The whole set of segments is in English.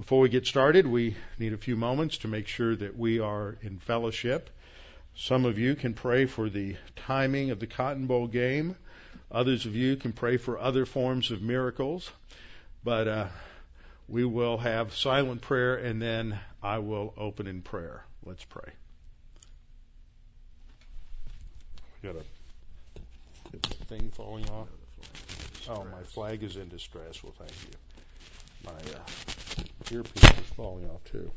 Before we get started, we need a few moments to make sure that we are in fellowship. Some of you can pray for the timing of the Cotton Bowl game. Others of you can pray for other forms of miracles. But uh, we will have silent prayer and then I will open in prayer. Let's pray. Got a thing falling off. Oh, my flag is in distress. Well, thank you. My uh, earpiece is falling off too.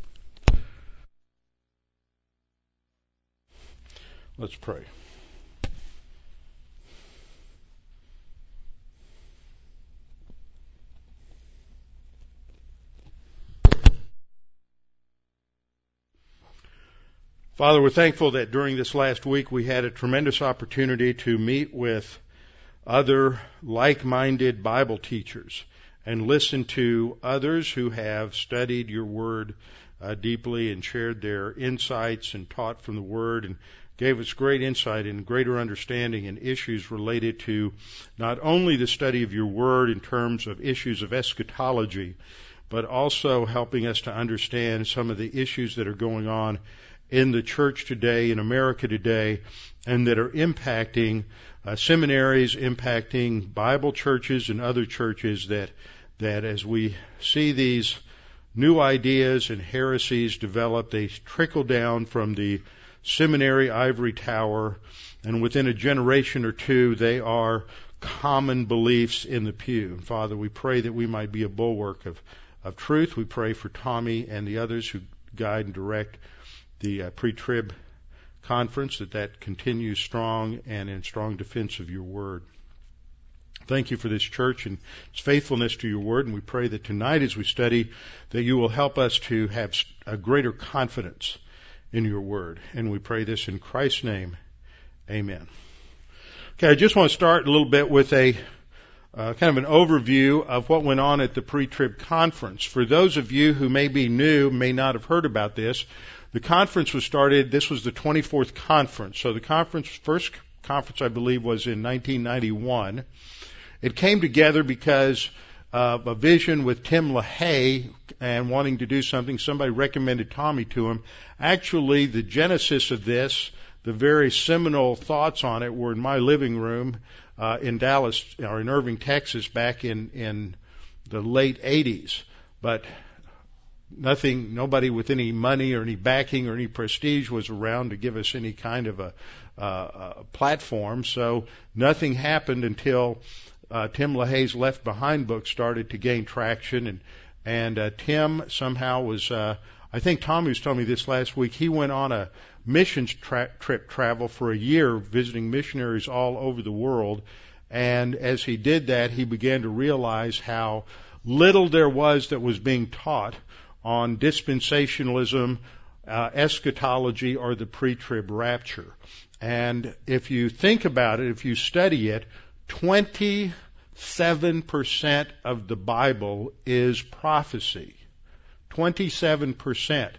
Let's pray. Father, we're thankful that during this last week we had a tremendous opportunity to meet with other like-minded Bible teachers and listen to others who have studied your word uh, deeply and shared their insights and taught from the word and gave us great insight and greater understanding in issues related to not only the study of your word in terms of issues of eschatology, but also helping us to understand some of the issues that are going on in the church today, in America today, and that are impacting uh, seminaries, impacting Bible churches and other churches that, that as we see these new ideas and heresies develop, they trickle down from the seminary ivory tower, and within a generation or two, they are common beliefs in the pew. Father, we pray that we might be a bulwark of, of truth. We pray for Tommy and the others who guide and direct the uh, pre-trib conference, that that continues strong and in strong defense of your word. Thank you for this church and its faithfulness to your word, and we pray that tonight as we study, that you will help us to have a greater confidence in your word. And we pray this in Christ's name. Amen. Okay, I just want to start a little bit with a uh, kind of an overview of what went on at the pre-trib conference. For those of you who may be new, may not have heard about this, the conference was started, this was the 24th conference. So the conference, first conference I believe was in 1991. It came together because of a vision with Tim LaHaye and wanting to do something. Somebody recommended Tommy to him. Actually, the genesis of this, the very seminal thoughts on it were in my living room uh, in Dallas or in Irving, Texas, back in in the late 80s. But nothing, nobody with any money or any backing or any prestige was around to give us any kind of a, uh, a platform. So nothing happened until uh, Tim LaHaye's Left Behind book started to gain traction, and and uh, Tim somehow was. Uh, I think Tommy was telling me this last week. He went on a missions tra- trip travel for a year, visiting missionaries all over the world. And as he did that, he began to realize how little there was that was being taught on dispensationalism, uh, eschatology, or the pre-trib rapture. And if you think about it, if you study it, 27% of the Bible is prophecy. 27%.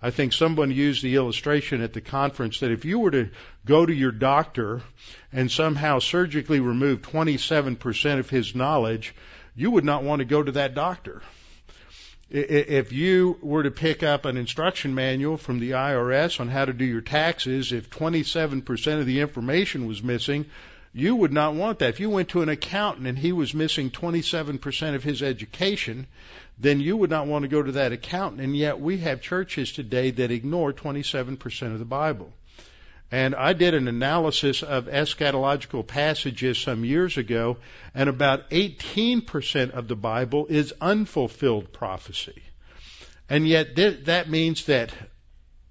I think someone used the illustration at the conference that if you were to go to your doctor and somehow surgically remove 27% of his knowledge, you would not want to go to that doctor if you were to pick up an instruction manual from the IRS on how to do your taxes, if 27% of the information was missing, you would not want that. If you went to an accountant and he was missing 27% of his education, then you would not want to go to that accountant. And yet we have churches today that ignore 27% of the Bible. And I did an analysis of eschatological passages some years ago, and about 18% of the Bible is unfulfilled prophecy. And yet th- that means that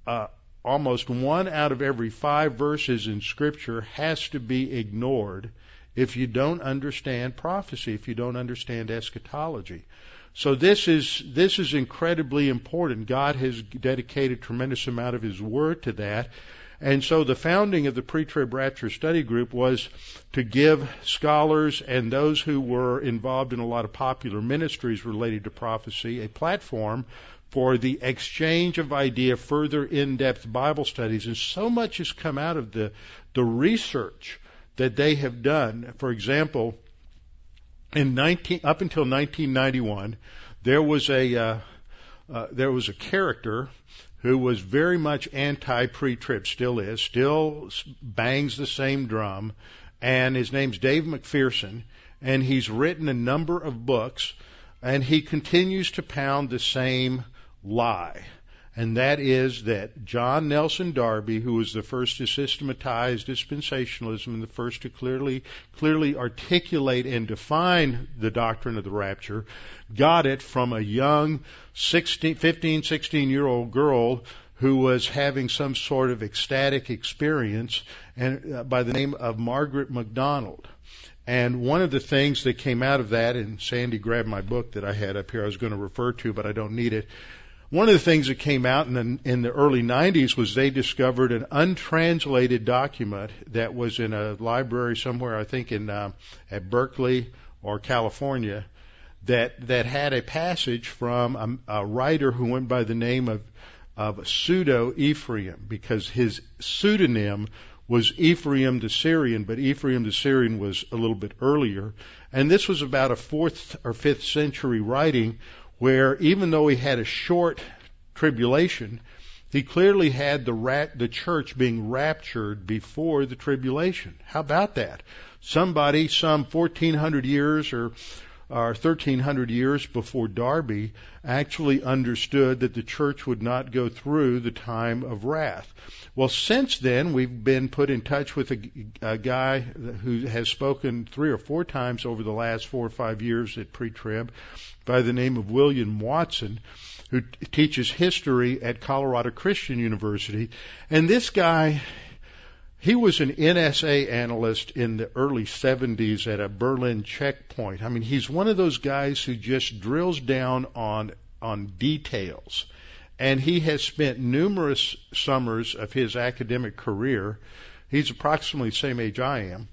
uh, almost one out of every five verses in Scripture has to be ignored if you don't understand prophecy, if you don't understand eschatology. So this is this is incredibly important. God has dedicated tremendous amount of His Word to that. And so the founding of the pre-trib rapture study group was to give scholars and those who were involved in a lot of popular ministries related to prophecy a platform for the exchange of idea, further in-depth Bible studies. And so much has come out of the, the research that they have done. For example, in 19, up until 1991, there was a, uh, uh, there was a character who was very much anti pre-trib, still is, still bangs the same drum, and his name's Dave MacPherson, and he's written a number of books, and he continues to pound the same lie. And that is that John Nelson Darby, who was the first to systematize dispensationalism and the first to clearly, clearly articulate and define the doctrine of the rapture, got it from a young 16, 15, 16 year old girl who was having some sort of ecstatic experience and uh, by the name of Margaret MacDonald. And one of the things that came out of that, and Sandy grabbed my book that I had up here, I was going to refer to, but I don't need it, one of the things that came out in the, in the early 90s was they discovered an untranslated document that was in a library somewhere, I think in uh, at Berkeley or California, that that had a passage from a, a writer who went by the name of of pseudo Ephraim because his pseudonym was Ephraim the Syrian, but Ephraim the Syrian was a little bit earlier. And this was about a fourth or fifth century writing where even though he had a short tribulation, he clearly had the rat, the church being raptured before the tribulation. How about that? Somebody, some 1400 years or, or 1300 years before Darby, actually understood that the church would not go through the time of wrath. Well, since then, we've been put in touch with a, a guy who has spoken three or four times over the last four or five years at pre-trib by the name of William Watson, who t- teaches history at Colorado Christian University. And this guy, he was an NSA analyst in the early 70s at a Berlin checkpoint. I mean, he's one of those guys who just drills down on on details. And he has spent numerous summers of his academic career. He's approximately the same age I am.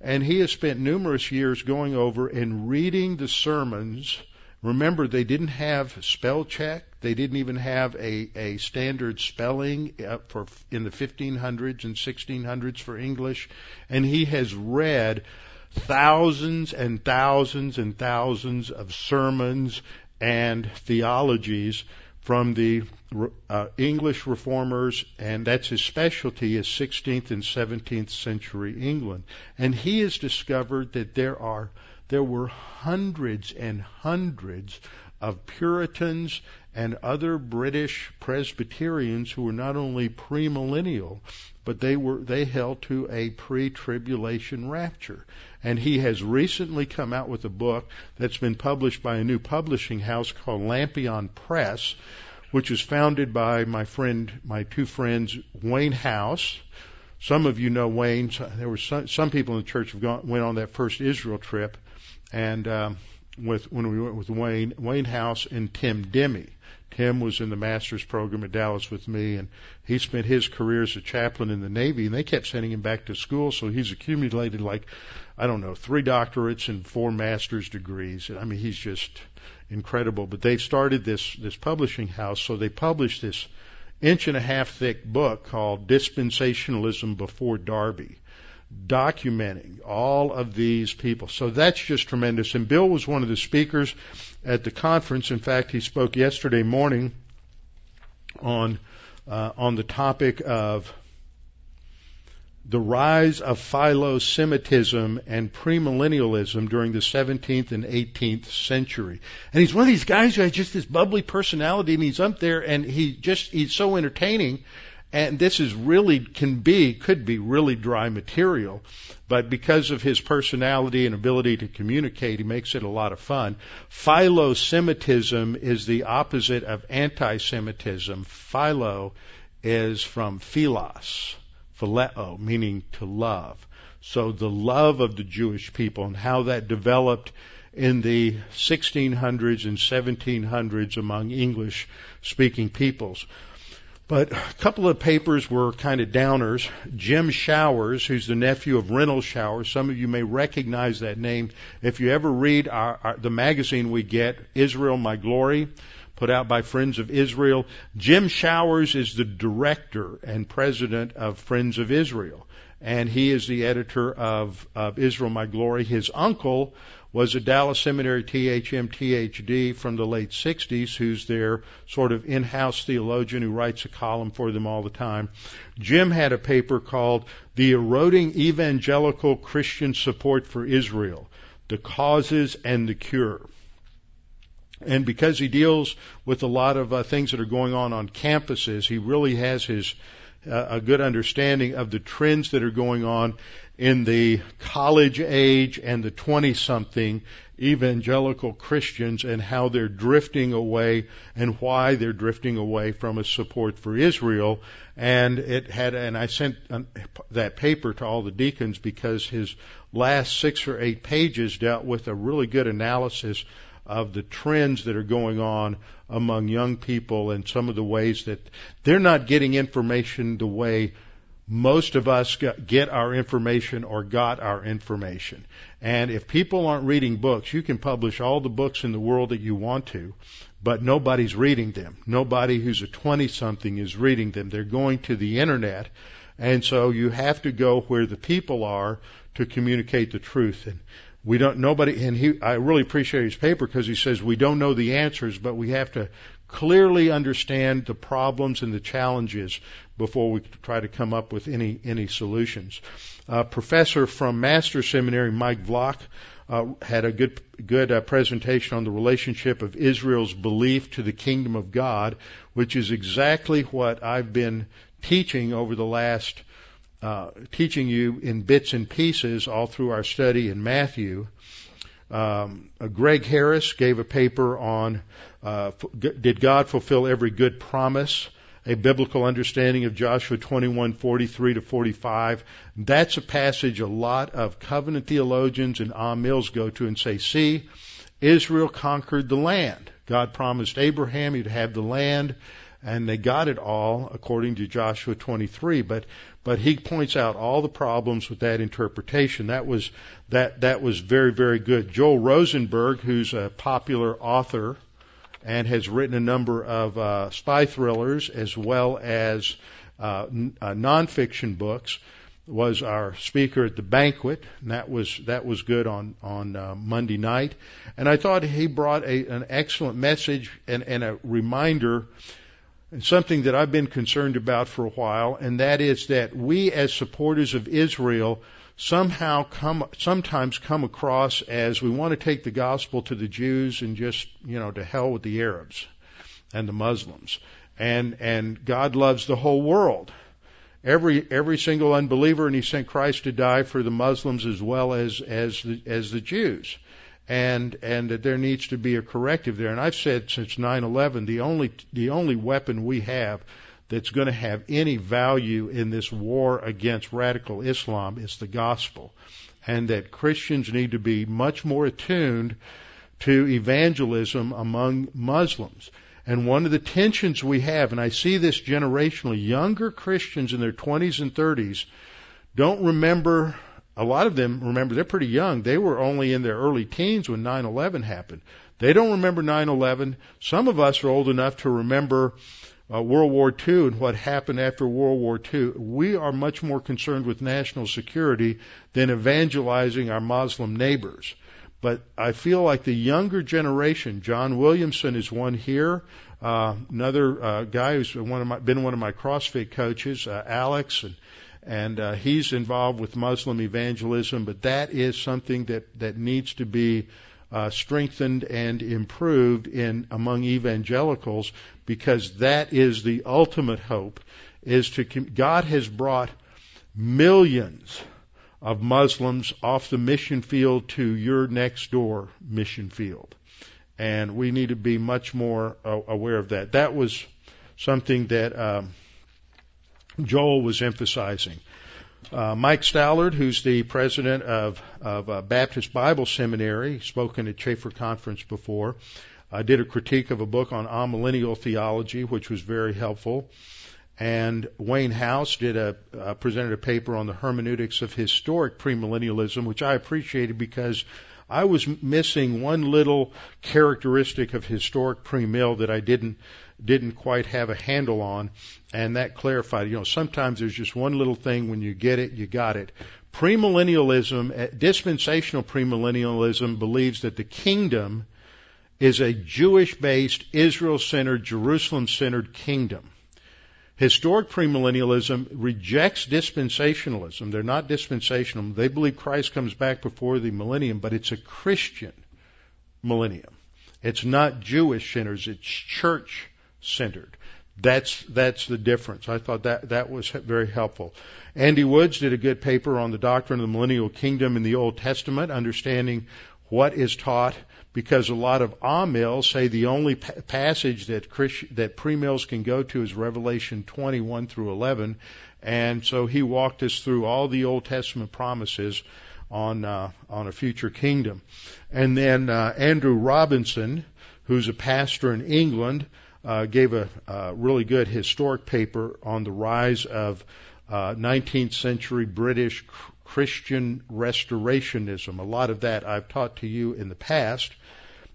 And he has spent numerous years going over and reading the sermons Remember, they didn't have spell check. They didn't even have a, a standard spelling uh, for in the 1500s and 1600s for English. And he has read thousands and thousands and thousands of sermons and theologies from the uh, English reformers, and that's his specialty is 16th and 17th century England. And he has discovered that there are there were hundreds and hundreds of Puritans and other British Presbyterians who were not only premillennial, but they were they held to a pre-tribulation rapture. And he has recently come out with a book that's been published by a new publishing house called Lampion Press, which was founded by my friend, my two friends, Wayne House. Some of you know Wayne. There were some, some people in the church gone, went on that first Israel trip and um, with when we went with Wayne Wayne House and Tim Demy. Tim was in the master's program at Dallas with me, and he spent his career as a chaplain in the Navy, and they kept sending him back to school, so he's accumulated like, I don't know, three doctorates and four master's degrees. I mean, he's just incredible. But they've started this this publishing house, so they published this inch and a half thick book called Dispensationalism Before Darby documenting all of these people. So that's just tremendous. And Bill was one of the speakers at the conference. In fact, he spoke yesterday morning on uh, on the topic of the rise of philo-Semitism and premillennialism during the 17th and 18th century. And he's one of these guys who has just this bubbly personality, and he's up there, and he just he's so entertaining and this is really can be could be really dry material but because of his personality and ability to communicate he makes it a lot of fun. Philo-semitism is the opposite of anti-semitism. Philo is from philos phileo meaning to love. So the love of the jewish people and how that developed in the 1600s and 1700s among English speaking peoples. But a couple of papers were kind of downers. Jim Showers, who's the nephew of Renald Showers, some of you may recognize that name. If you ever read our, our, the magazine we get, Israel My Glory, put out by Friends of Israel, Jim Showers is the director and president of Friends of Israel. And he is the editor of, of Israel My Glory. His uncle was a Dallas Seminary THM THD from the late 60s who's their sort of in-house theologian who writes a column for them all the time. Jim had a paper called The Eroding Evangelical Christian Support for Israel, The Causes and the Cure. And because he deals with a lot of uh, things that are going on on campuses, he really has his uh, a good understanding of the trends that are going on in the college age and the 20 something evangelical Christians and how they're drifting away and why they're drifting away from a support for Israel. And it had, and I sent um, that paper to all the deacons because his last six or eight pages dealt with a really good analysis of the trends that are going on among young people and some of the ways that they're not getting information the way most of us get our information or got our information. And if people aren't reading books, you can publish all the books in the world that you want to, but nobody's reading them. Nobody who's a 20 something is reading them. They're going to the internet. And so you have to go where the people are to communicate the truth. And we don't, nobody, and he, I really appreciate his paper because he says we don't know the answers, but we have to clearly understand the problems and the challenges before we try to come up with any any solutions. A professor from Master Seminary, Mike Vlach, uh, had a good good uh, presentation on the relationship of Israel's belief to the kingdom of God, which is exactly what I've been teaching over the last uh, teaching you in bits and pieces all through our study in Matthew. Um, uh, Greg Harris gave a paper on uh, did God fulfill every good promise? A biblical understanding of Joshua 21:43 to 45. That's a passage a lot of covenant theologians and amills go to and say, "See, Israel conquered the land. God promised Abraham he'd have the land." and they got it all according to Joshua 23. But but he points out all the problems with that interpretation. That was that that was very very good. Joel Rosenberg, who's a popular author and has written a number of uh, spy thrillers as well as uh, n- uh, nonfiction books, was our speaker at the banquet, and that was that was good on on uh, Monday night. And I thought he brought a, an excellent message and, and a reminder and something that I've been concerned about for a while, and that is that we as supporters of Israel somehow come, sometimes come across as we want to take the gospel to the Jews and just, you know, to hell with the Arabs and the Muslims. And, and God loves the whole world. Every, every single unbeliever, and He sent Christ to die for the Muslims as well as, as the, as the Jews and and that there needs to be a corrective there. And I've said since 9/11, the only the only weapon we have that's going to have any value in this war against radical Islam is the gospel, and that Christians need to be much more attuned to evangelism among Muslims. And one of the tensions we have, and I see this generationally, younger Christians in their 20s and 30s don't remember a lot of them remember they're pretty young. They were only in their early teens when 9/11 happened. They don't remember 9/11. Some of us are old enough to remember uh, World War II and what happened after World War II. We are much more concerned with national security than evangelizing our Muslim neighbors. But I feel like the younger generation, John Williamson is one here. Uh, another uh, guy who's one of my, been one of my CrossFit coaches, uh, Alex, and and uh, he's involved with Muslim evangelism. But that is something that that needs to be uh, strengthened and improved in among evangelicals because that is the ultimate hope. Is to God has brought millions of Muslims off the mission field to your next door mission field. And we need to be much more uh, aware of that. That was something that um, Joel was emphasizing. Uh, Mike Stallard, who's the president of, of uh, Baptist Bible Seminary, spoken at Chafer Conference before, uh, did a critique of a book on amillennial theology, which was very helpful. And Wayne House did a uh, presented a paper on the hermeneutics of historic premillennialism, which I appreciated because I was missing one little characteristic of historic premill that I didn't didn't quite have a handle on, and that clarified. You know, sometimes there's just one little thing when you get it, you got it. Premillennialism, eh, dispensational premillennialism believes that the kingdom is a Jewish-based, Israel-centered, Jerusalem-centered kingdom. Historic premillennialism rejects dispensationalism. They're not dispensational. They believe Christ comes back before the millennium, but it's a Christian millennium. It's not Jewish centered, it's church centered. That's that's the difference. I thought that that was very helpful. Andy Woods did a good paper on the doctrine of the millennial kingdom in the Old Testament, understanding what is taught because a lot of amills say the only pa- passage that Christ, that premills can go to is Revelation 21 through 11, and so he walked us through all the Old Testament promises on uh, on a future kingdom, and then uh, Andrew Robinson, who's a pastor in England, uh, gave a, a really good historic paper on the rise of uh, 19th century British Christian restorationism. A lot of that I've taught to you in the past.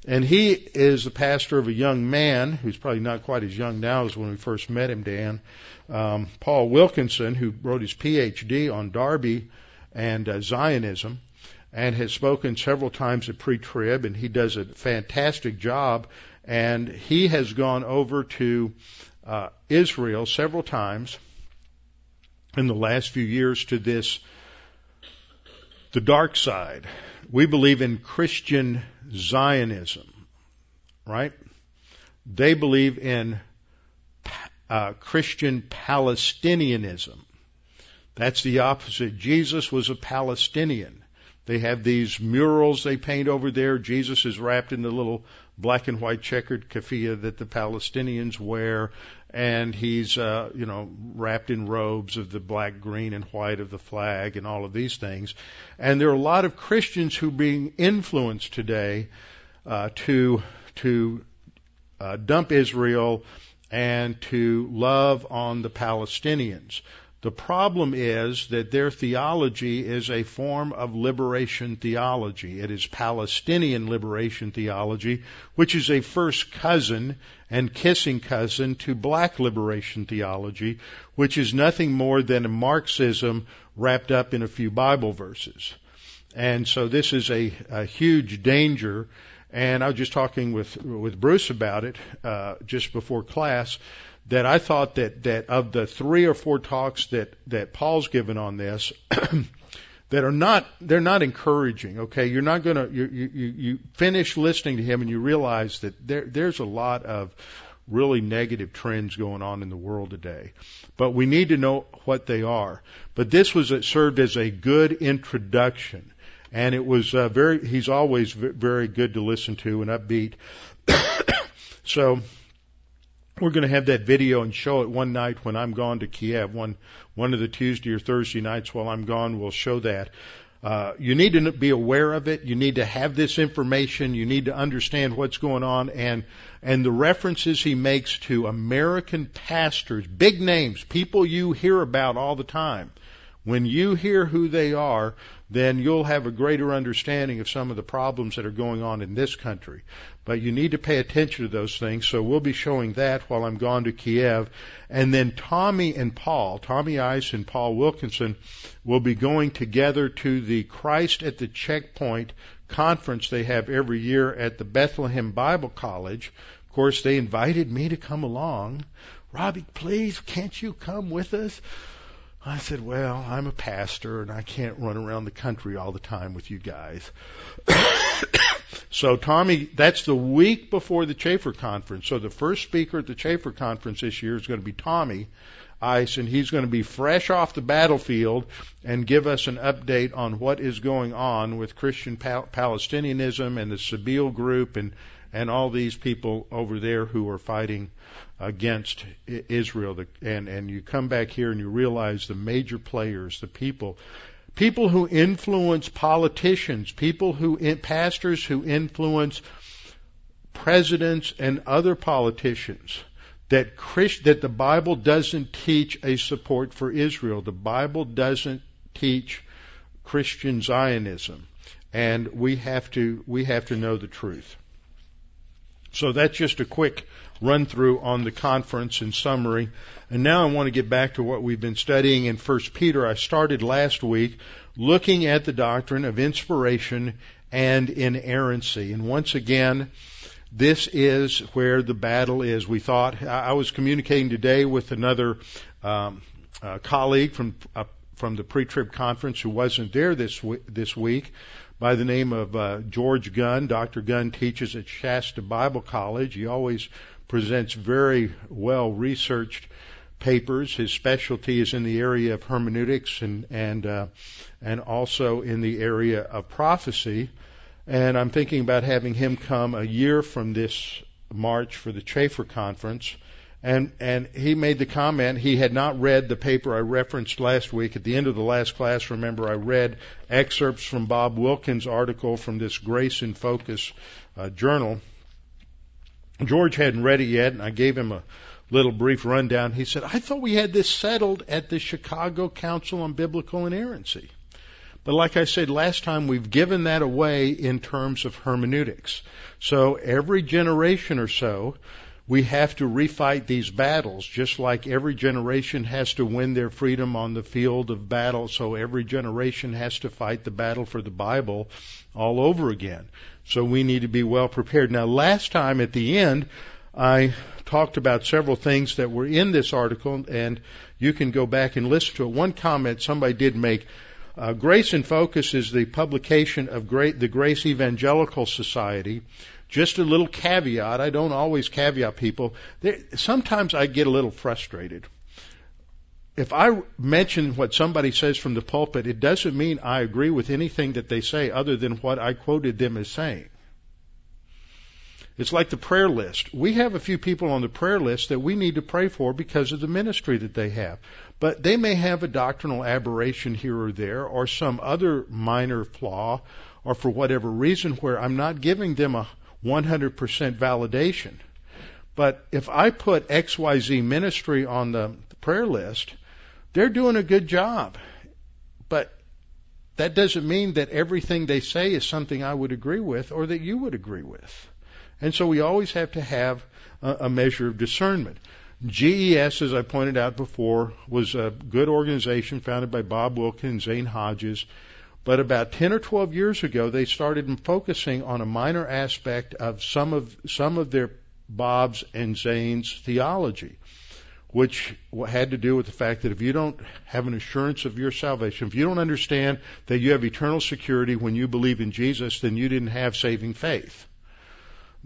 And he is the pastor of a young man who's probably not quite as young now as when we first met him, Dan. Um, Paul Wilkinson, who wrote his PhD on Darby and uh, Zionism and has spoken several times at pre-trib and he does a fantastic job and he has gone over to uh, Israel several times in the last few years to this the dark side. We believe in Christian Zionism, right? They believe in uh, Christian Palestinianism. That's the opposite. Jesus was a Palestinian. They have these murals they paint over there. Jesus is wrapped in the little black and white checkered keffiyeh that the Palestinians wear, and he's, uh, you know, wrapped in robes of the black, green, and white of the flag, and all of these things. And there are a lot of Christians who are being influenced today uh, to to uh, dump Israel and to love on the Palestinians. The problem is that their theology is a form of liberation theology. It is Palestinian liberation theology, which is a first cousin and kissing cousin to black liberation theology, which is nothing more than a Marxism wrapped up in a few Bible verses. And so this is a, a huge danger. And I was just talking with with Bruce about it uh, just before class that I thought that that of the three or four talks that that Paul's given on this that are not they're not encouraging. Okay, you're not to you, you you finish listening to him and you realize that there there's a lot of really negative trends going on in the world today. But we need to know what they are. But this was it served as a good introduction, and it was uh, very. He's always very good to listen to and upbeat. so we're going to have that video and show it one night when I'm gone to Kiev. One one of the Tuesday or Thursday nights while I'm gone, we'll show that. Uh, you need to be aware of it. You need to have this information. You need to understand what's going on and and the references he makes to American pastors, big names, people you hear about all the time. When you hear who they are, then you'll have a greater understanding of some of the problems that are going on in this country. But you need to pay attention to those things. So we'll be showing that while I'm gone to Kiev. And then Tommy and Paul, Tommy Ice and Paul Wilkinson, will be going together to the Christ at the Checkpoint conference they have every year at the Bethlehem Bible College. Of course, they invited me to come along. Robbie, please, can't you come with us? I said, Well, I'm a pastor and I can't run around the country all the time with you guys. so, Tommy, that's the week before the Chafer conference. So, the first speaker at the Chafer conference this year is going to be Tommy Ice, and he's going to be fresh off the battlefield and give us an update on what is going on with Christian Pal- Palestinianism and the Sabeel group and and all these people over there who are fighting against Israel. And, and you come back here and you realize the major players, the people, people who influence politicians, people who, pastors who influence presidents and other politicians that Christ, that the Bible doesn't teach a support for Israel. The Bible doesn't teach Christian Zionism, and we have to we have to know the truth. So that's just a quick run through on the conference and summary. And now I want to get back to what we've been studying in 1 Peter. I started last week looking at the doctrine of inspiration and inerrancy. And once again, this is where the battle is. We thought I was communicating today with another um, uh, colleague from uh, from the pre-trib conference who wasn't there this w- this week, by the name of uh, George Gunn. Dr. Gunn teaches at Shasta Bible College. He always presents very well researched papers. His specialty is in the area of hermeneutics and and uh, and also in the area of prophecy. And I'm thinking about having him come a year from this March for the Chafer conference. And and he made the comment he had not read the paper I referenced last week. At the end of the last class, remember I read excerpts from Bob Wilkin's article from this Grace in Focus uh, journal. George hadn't read it yet, and I gave him a little brief rundown. He said, I thought we had this settled at the Chicago Council on Biblical Inerrancy. But like I said last time, we've given that away in terms of hermeneutics. So every generation or so, we have to refight these battles, just like every generation has to win their freedom on the field of battle, so every generation has to fight the battle for the Bible all over again. So we need to be well prepared. Now, last time at the end, I talked about several things that were in this article, and you can go back and listen to it. One comment somebody did make uh, Grace in Focus is the publication of Great, the Grace Evangelical Society. Just a little caveat. I don't always caveat people. Sometimes I get a little frustrated. If I mention what somebody says from the pulpit, it doesn't mean I agree with anything that they say other than what I quoted them as saying. It's like the prayer list. We have a few people on the prayer list that we need to pray for because of the ministry that they have. But they may have a doctrinal aberration here or there or some other minor flaw or for whatever reason where I'm not giving them a 100% validation. But if I put XYZ ministry on the prayer list, they're doing a good job. But that doesn't mean that everything they say is something I would agree with or that you would agree with. And so we always have to have a, measure of discernment. GES, as I pointed out before, was a good organization founded by Bob Wilkin and Zane Hodges. But about 10 or 12 years ago, they started focusing on a minor aspect of some of, some of their Bob's and Zane's theology, which had to do with the fact that if you don't have an assurance of your salvation, if you don't understand that you have eternal security when you believe in Jesus, then you didn't have saving faith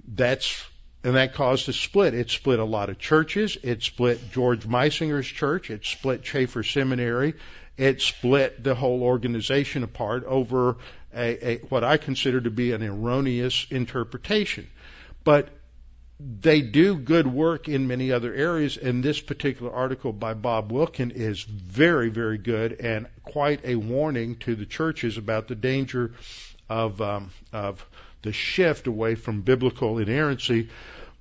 that's and that caused a split. It split a lot of churches. It split George Meisinger's church. It split Chafer Seminary. It split the whole organization apart over a, a, what I consider to be an erroneous interpretation. But they do good work in many other areas, and this particular article by Bob Wilkin is very, very good and quite a warning to the churches about the danger of um, of the shift away from biblical inerrancy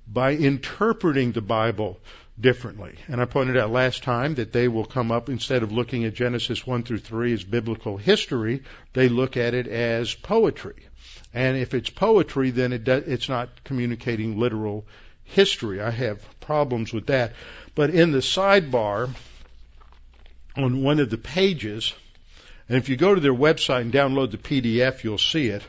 by interpreting the Bible differently. And I pointed out last time that they will come up instead of looking at Genesis 1 through 3 as biblical history, they look at it as poetry. And if it's poetry, then it do, it's not communicating literal history. I have problems with that. But in the sidebar on one of the pages, and if you go to their website and download the PDF, you'll see it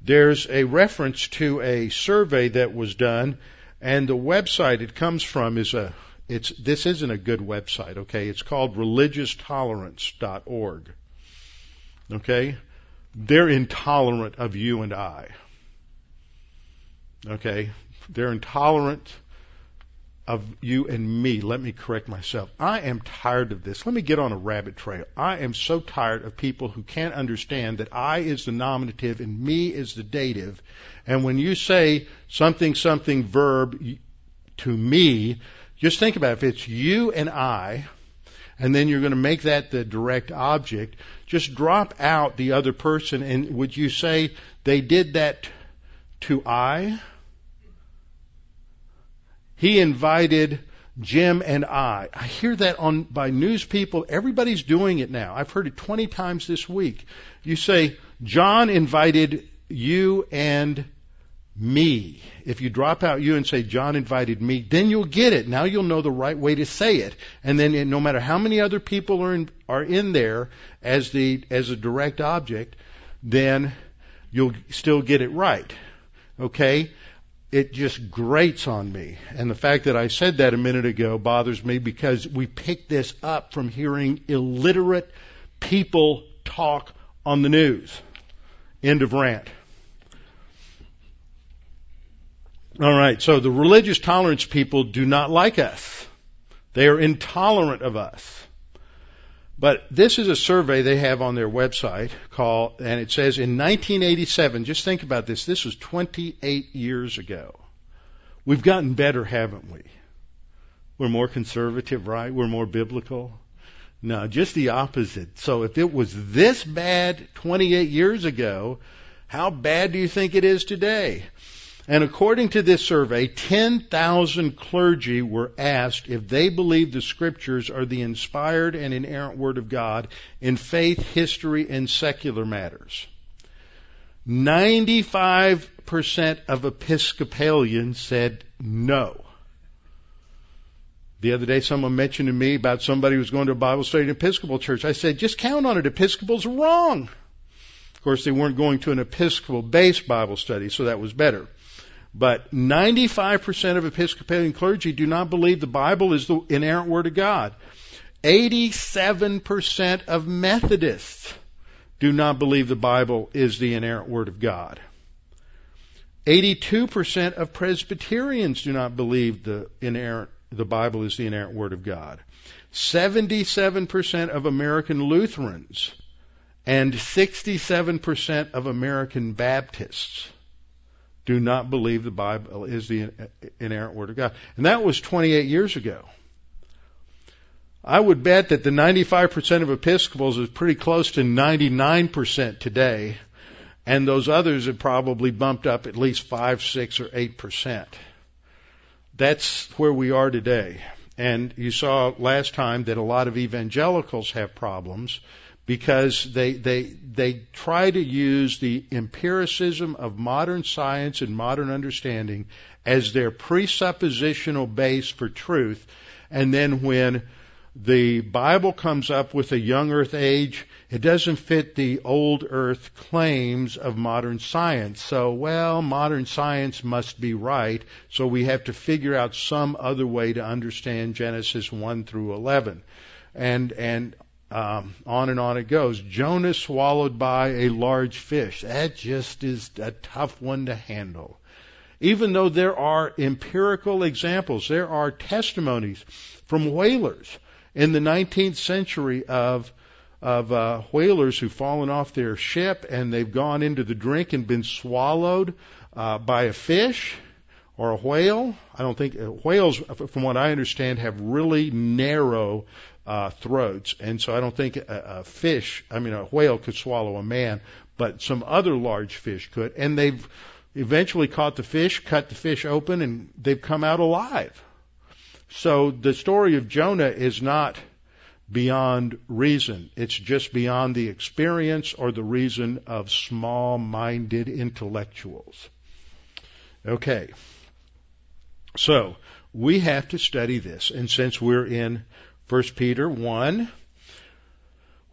there's a reference to a survey that was done, and the website it comes from is a it's this isn't a good website, okay? It's called religioustolerance.org. Okay? They're intolerant of you and I. Okay? They're intolerant of you and me, let me correct myself. I am tired of this. Let me get on a rabbit trail. I am so tired of people who can't understand that I is the nominative and me is the dative. And when you say something, something verb to me, just think about it. If it's you and I, and then you're going to make that the direct object, just drop out the other person and would you say they did that to I? He invited Jim and I. I hear that on by news people. Everybody's doing it now. I've heard it 20 times this week. You say John invited you and me. If you drop out you and say John invited me, then you'll get it. Now you'll know the right way to say it. And then no matter how many other people are in, are in there as the as a direct object, then you'll still get it right. Okay? It just grates on me. And the fact that I said that a minute ago bothers me because we pick this up from hearing illiterate people talk on the news. End of rant. All right, so the religious tolerance people do not like us. They are intolerant of us. But this is a survey they have on their website called, and it says in 1987, just think about this, this was 28 years ago. We've gotten better, haven't we? We're more conservative, right? We're more biblical. No, just the opposite. So if it was this bad 28 years ago, how bad do you think it is today? And according to this survey, 10,000 clergy were asked if they believe the scriptures are the inspired and inerrant word of God in faith, history, and secular matters. 95% of Episcopalians said no. The other day someone mentioned to me about somebody who was going to a Bible study in an Episcopal church. I said, just count on it. Episcopals wrong. Of course, they weren't going to an Episcopal based Bible study, so that was better. But 95% of Episcopalian clergy do not believe the Bible is the inerrant Word of God. 87% of Methodists do not believe the Bible is the inerrant Word of God. 82% of Presbyterians do not believe the inerrant, the Bible is the inerrant Word of God. 77% of American Lutherans and 67% of American Baptists do not believe the Bible is the inerrant Word of God. And that was 28 years ago. I would bet that the 95% of Episcopals is pretty close to 99% today, and those others have probably bumped up at least 5, 6, or 8%. That's where we are today. And you saw last time that a lot of evangelicals have problems because they, they, they try to use the empiricism of modern science and modern understanding as their presuppositional base for truth. And then when the Bible comes up with a young earth age, it doesn't fit the old earth claims of modern science. So, well, modern science must be right, so we have to figure out some other way to understand Genesis 1 through 11. And, and um, on and on it goes. Jonah swallowed by a large fish. That just is a tough one to handle. Even though there are empirical examples, there are testimonies from whalers in the 19th century of of uh, whalers who've fallen off their ship and they've gone into the drink and been swallowed uh, by a fish or a whale. I don't think uh, whales, from what I understand, have really narrow uh, throats, and so I don't think a, a fish, I mean a whale, could swallow a man, but some other large fish could, and they've eventually caught the fish, cut the fish open, and they've come out alive. So the story of Jonah is not beyond reason. It's just beyond the experience or the reason of small minded intellectuals. Okay. So, we have to study this. And since we're in 1 Peter 1.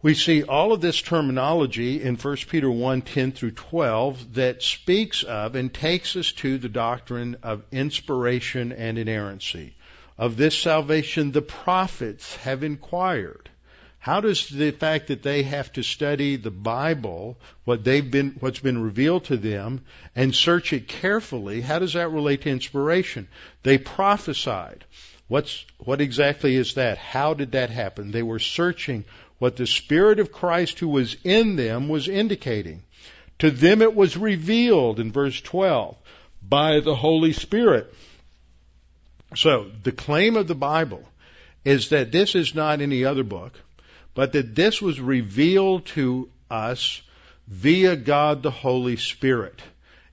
We see all of this terminology in 1 Peter 1, 10 through 12 that speaks of and takes us to the doctrine of inspiration and inerrancy. Of this salvation the prophets have inquired How does the fact that they have to study the Bible, what they've been, what's been revealed to them, and search it carefully, how does that relate to inspiration? They prophesied. What's, what exactly is that? How did that happen? They were searching what the Spirit of Christ who was in them was indicating. To them it was revealed in verse 12 by the Holy Spirit. So, the claim of the Bible is that this is not any other book but that this was revealed to us via God the Holy Spirit.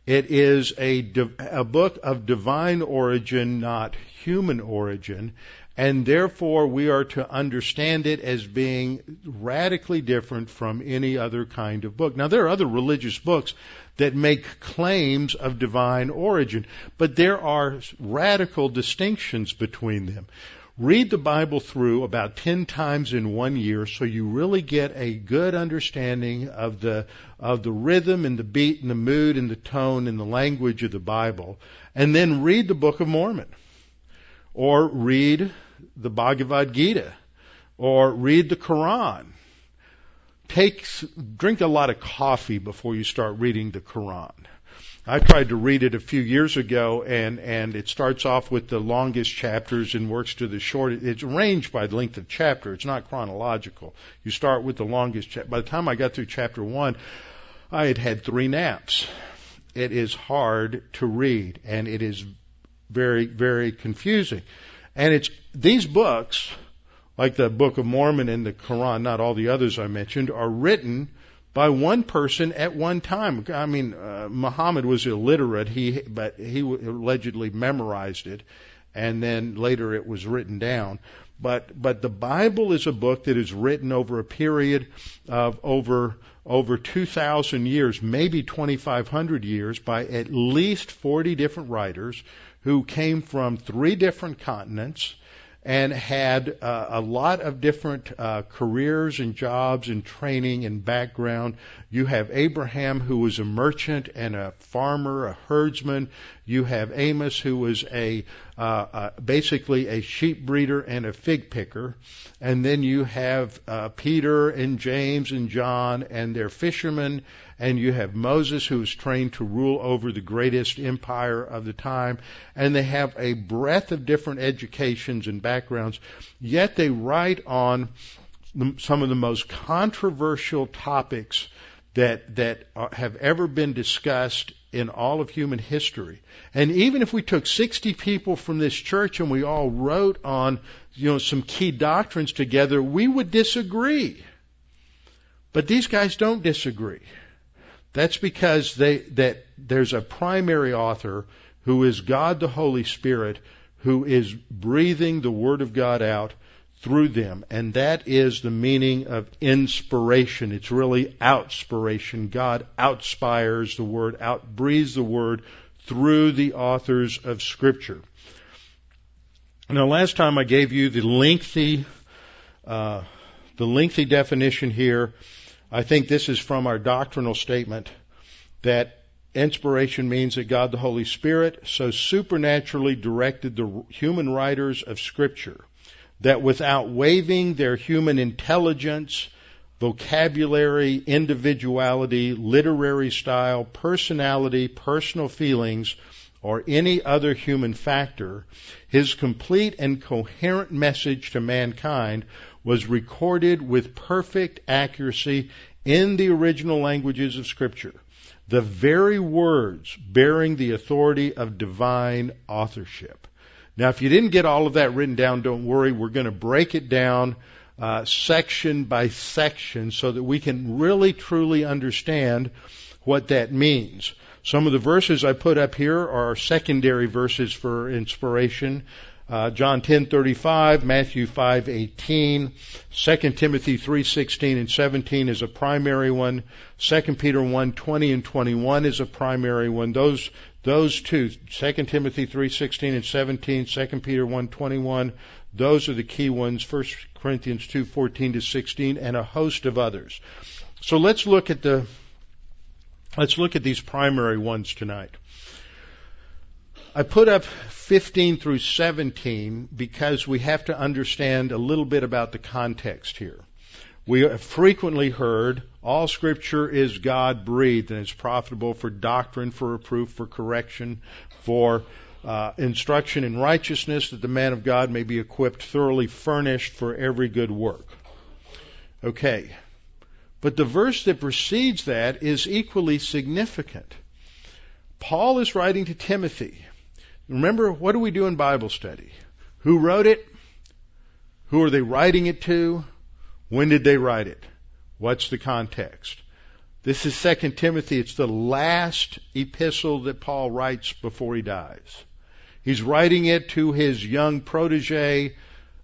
It is a, a book of divine origin, not human origin, and therefore we are to understand it as being radically different from any other kind of book. Now there are other religious books that make claims of divine origin, but there are radical distinctions between them. Read the Bible through about 10 times in one year so you really get a good understanding of the, of the rhythm and the beat and the mood and the tone and the language of the Bible. And then read the Book of Mormon. Or read the Bhagavad Gita. Or read the Quran. Take, drink a lot of coffee before you start reading the Quran. I tried to read it a few years ago, and and it starts off with the longest chapters and works to the short. It's arranged by the length of chapter. It's not chronological. You start with the longest. chapter. by the time I got through chapter one, I had had three naps. It is hard to read, and it is very very confusing. And it's these books, like the Book of Mormon and the Quran, not all the others I mentioned, are written by one person at one time. I mean, uh, Muhammad was illiterate, he but he allegedly memorized it, and then later it was written down. But but the Bible is a book that is written over a period of over over 2,000 years, maybe 2,500 years, by at least 40 different writers who came from three different continents and had uh, a lot of different uh, careers and jobs and training and background. You have Abraham, who was a merchant and a farmer, a herdsman. You have Amos, who was a uh, uh, basically a sheep breeder and a fig picker, and then you have uh, Peter and James and John, and they're fishermen. And you have Moses who is trained to rule over the greatest empire of the time, and they have a breadth of different educations and backgrounds, yet they write on some of the most controversial topics that that have ever been discussed in all of human history. And even if we took 60 people from this church and we all wrote on, you know, some key doctrines together, we would disagree. But these guys don't disagree. That's because they, that there's a primary author who is God the Holy Spirit who is breathing the Word of God out through them. And that is the meaning of inspiration. It's really outspiration. God outspires the Word, outbreathes the Word through the authors of Scripture. Now, last time I gave you the lengthy, uh, the lengthy definition here I think this is from our doctrinal statement that inspiration means that God the Holy Spirit so supernaturally directed the human writers of Scripture that without waiving their human intelligence, vocabulary, individuality, literary style, personality, personal feelings, or any other human factor, his complete and coherent message to mankind was recorded with perfect accuracy in the original languages of Scripture. The very words bearing the authority of divine authorship. Now, if you didn't get all of that written down, don't worry. We're going to break it down uh, section by section so that we can really truly understand what that means. Some of the verses I put up here are secondary verses for inspiration. Uh, John 10:35, Matthew 5:18, 2 Timothy 3:16 and 17 is a primary one. 2 Peter 1:20 and 21 is a primary one. Those those two, 2 Timothy 3:16 and 17, 2 Peter 1:21, those are the key ones. 1 Corinthians 2:14 to 16 and a host of others. So let's look at the let's look at these primary ones tonight. I put up 15 through 17 because we have to understand a little bit about the context here. We have frequently heard all scripture is God breathed and is profitable for doctrine, for reproof, for correction, for uh, instruction in righteousness, that the man of God may be equipped, thoroughly furnished for every good work. Okay. But the verse that precedes that is equally significant. Paul is writing to Timothy. Remember, what do we do in Bible study? Who wrote it? Who are they writing it to? When did they write it? What's the context? This is 2 Timothy. It's the last epistle that Paul writes before he dies. He's writing it to his young protege,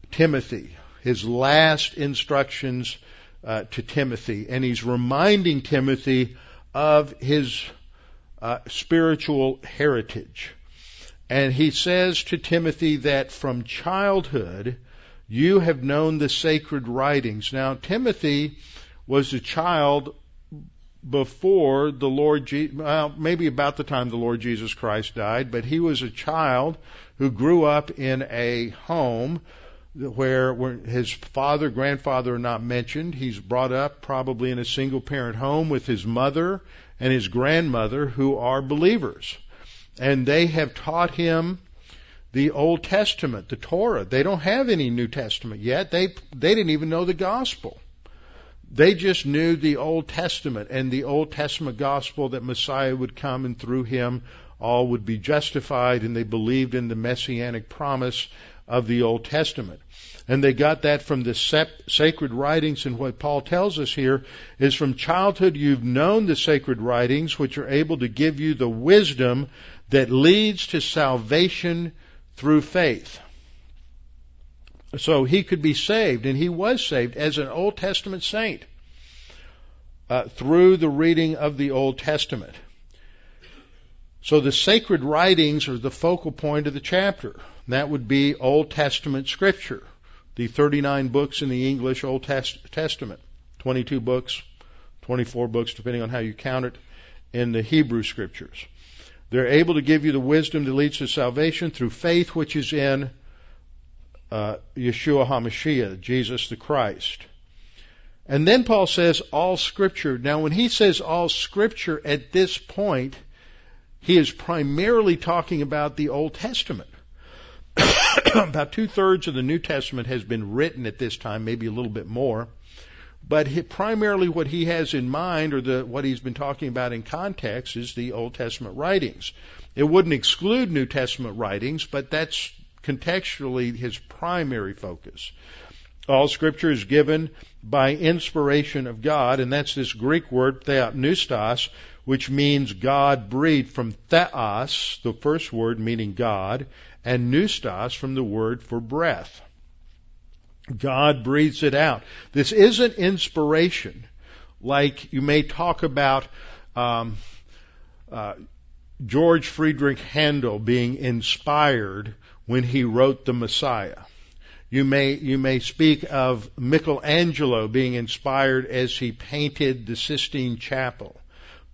Timothy, his last instructions uh, to Timothy, and he's reminding Timothy of his uh, spiritual heritage. And he says to Timothy that from childhood, you have known the sacred writings. Now, Timothy was a child before the Lord, Jesus, well, maybe about the time the Lord Jesus Christ died, but he was a child who grew up in a home where, his father, grandfather are not mentioned. He's brought up probably in a single parent home with his mother and his grandmother who are believers. And they have taught him the Old Testament, the Torah. They don't have any New Testament yet. They they didn't even know the gospel. They just knew the Old Testament and the Old Testament gospel that Messiah would come and through him all would be justified and they believed in the messianic promise of the Old Testament. And they got that from the sacred writings and what Paul tells us here is from childhood you've known the sacred writings which are able to give you the wisdom that leads to salvation through faith. So he could be saved, and he was saved as an Old Testament saint uh, through the reading of the Old Testament. So the sacred writings are the focal point of the chapter. That would be Old Testament scripture, the 39 books in the English Old Testament, 22 books, 24 books, depending on how you count it, in the Hebrew scriptures. They're able to give you the wisdom that leads to salvation through faith, which is in uh, Yeshua HaMashiach, Jesus the Christ. And then Paul says all scripture. Now when he says all scripture at this point, he is primarily talking about the Old Testament. about two thirds of the New Testament has been written at this time, maybe a little bit more. But he, primarily what he has in mind, or the, what he's been talking about in context, is the Old Testament writings. It wouldn't exclude New Testament writings, but that's contextually his primary focus. All scripture is given by inspiration of God, and that's this Greek word theopneustos, which means God breathed from theos, the first word meaning God, and pneustos from the word for breath. God breathes it out. This isn't inspiration like you may talk about um, uh, George Friedrich Handel being inspired when he wrote the Messiah. You may you may speak of Michelangelo being inspired as he painted the Sistine Chapel,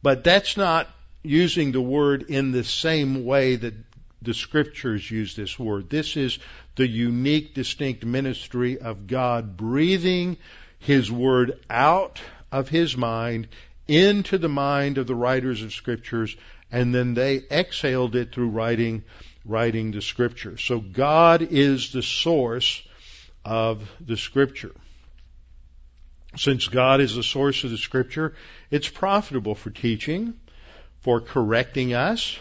but that's not using the word in the same way that the scriptures use this word. This is the unique, distinct ministry of God breathing His Word out of His mind into the mind of the writers of Scriptures, and then they exhaled it through writing, writing the Scripture. So God is the source of the Scripture. Since God is the source of the Scripture, it's profitable for teaching, for correcting us,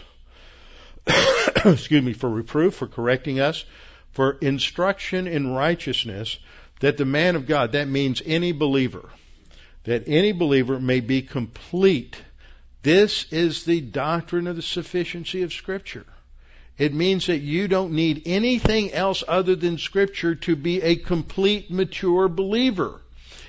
excuse me, for reproof, for correcting us, for instruction in righteousness, that the man of God, that means any believer, that any believer may be complete. This is the doctrine of the sufficiency of Scripture. It means that you don't need anything else other than Scripture to be a complete, mature believer.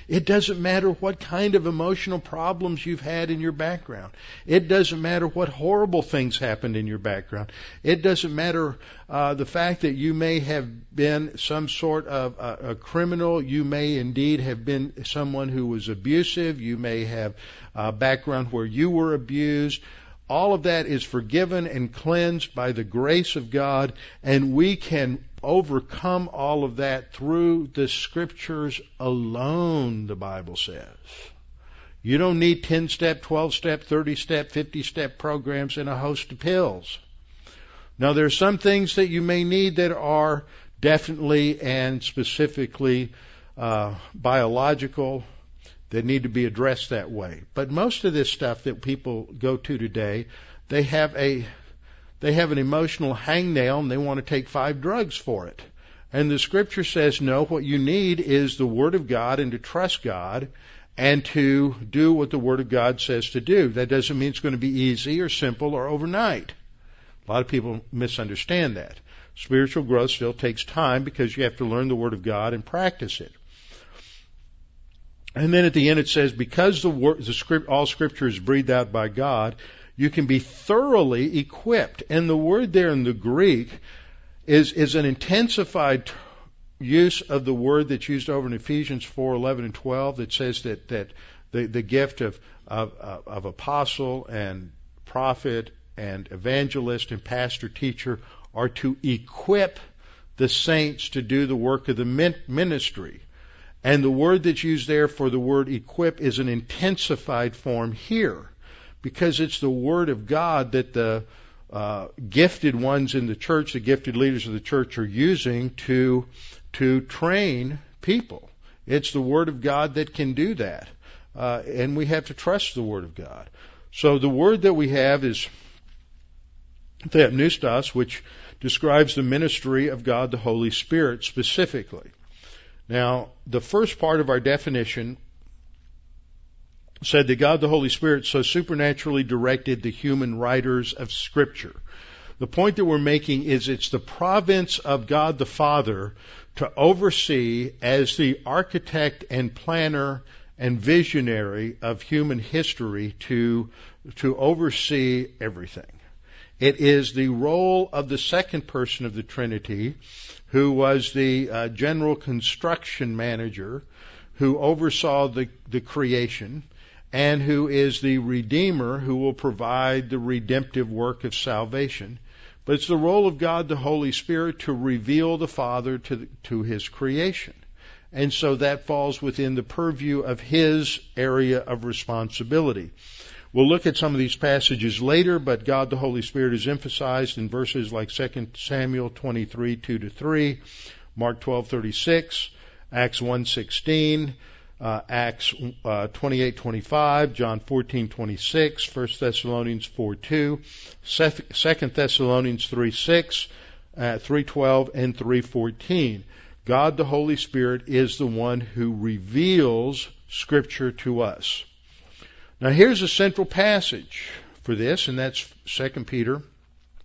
It doesn't matter what kind of emotional problems you've had in your background. It doesn't matter what horrible things happened in your background. It doesn't matter uh, the fact that you may have been some sort of a, a criminal. You may indeed have been someone who was abusive. You may have a background where you were abused. All of that is forgiven and cleansed by the grace of God, and we can overcome all of that through the scriptures alone, the Bible says. You don't need 10 step, 12 step, 30 step, 50 step programs and a host of pills. Now there are some things that you may need that are definitely and specifically uh, biological that need to be addressed that way. But most of this stuff that people go to today, they have a they have an emotional hangnail and they want to take five drugs for it. And the scripture says, no, what you need is the Word of God and to trust God and to do what the Word of God says to do. That doesn't mean it's going to be easy or simple or overnight. A lot of people misunderstand that. Spiritual growth still takes time because you have to learn the Word of God and practice it. And then at the end it says, because the, word, the script, all Scripture is breathed out by God, you can be thoroughly equipped. And the word there in the Greek is, is an intensified use of the word that's used over in Ephesians 4, 11 and 12 that says that, that the, the gift of, of, of apostle and prophet and evangelist and pastor teacher are to equip the saints to do the work of the ministry. And the word that's used there for the word equip is an intensified form here because it's the Word of God that the uh, gifted ones in the church, the gifted leaders of the church, are using to to train people. It's the Word of God that can do that, uh, and we have to trust the Word of God. So the word that we have is theopneustos, which describes the ministry of God the Holy Spirit specifically. Now, the first part of our definition said that God the Holy Spirit so supernaturally directed the human writers of Scripture. The point that we're making is it's the province of God the Father to oversee as the architect and planner and visionary of human history to, to oversee everything. It is the role of the second person of the Trinity, who was the uh, general construction manager, who oversaw the, the creation, and who is the Redeemer who will provide the redemptive work of salvation. But it's the role of God, the Holy Spirit, to reveal the Father to, to His creation. And so that falls within the purview of His area of responsibility. We'll look at some of these passages later, but God the Holy Spirit is emphasized in verses like 2 Samuel 23, 2 to 3, Mark 12, 36, Acts 1, 16, uh, Acts uh, 28:25, John 14:26, 1 Thessalonians 4:2, 2 Thessalonians 3:6, uh, 3:12, and 3:14. God the Holy Spirit is the one who reveals Scripture to us. Now here's a central passage for this, and that's 2 Peter